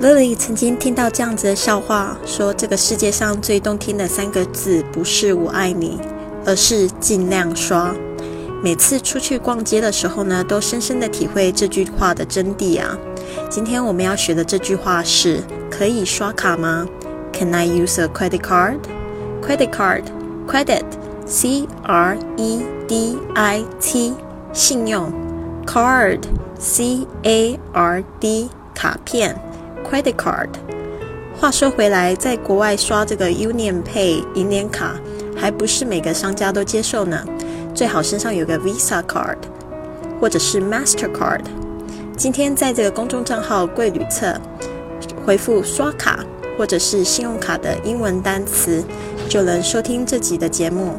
Lily 曾经听到这样子的笑话，说这个世界上最动听的三个字不是“我爱你”，而是“尽量刷”。每次出去逛街的时候呢，都深深的体会这句话的真谛啊。今天我们要学的这句话是：可以刷卡吗？Can I use a credit card? Credit card, credit, C R E D I T，信用；card, C A R D，卡片。Credit card。话说回来，在国外刷这个 Union Pay 银联卡，还不是每个商家都接受呢。最好身上有个 Visa card，或者是 Master card。今天在这个公众账号“贵旅册”回复“刷卡”或者是信用卡的英文单词，就能收听这集的节目。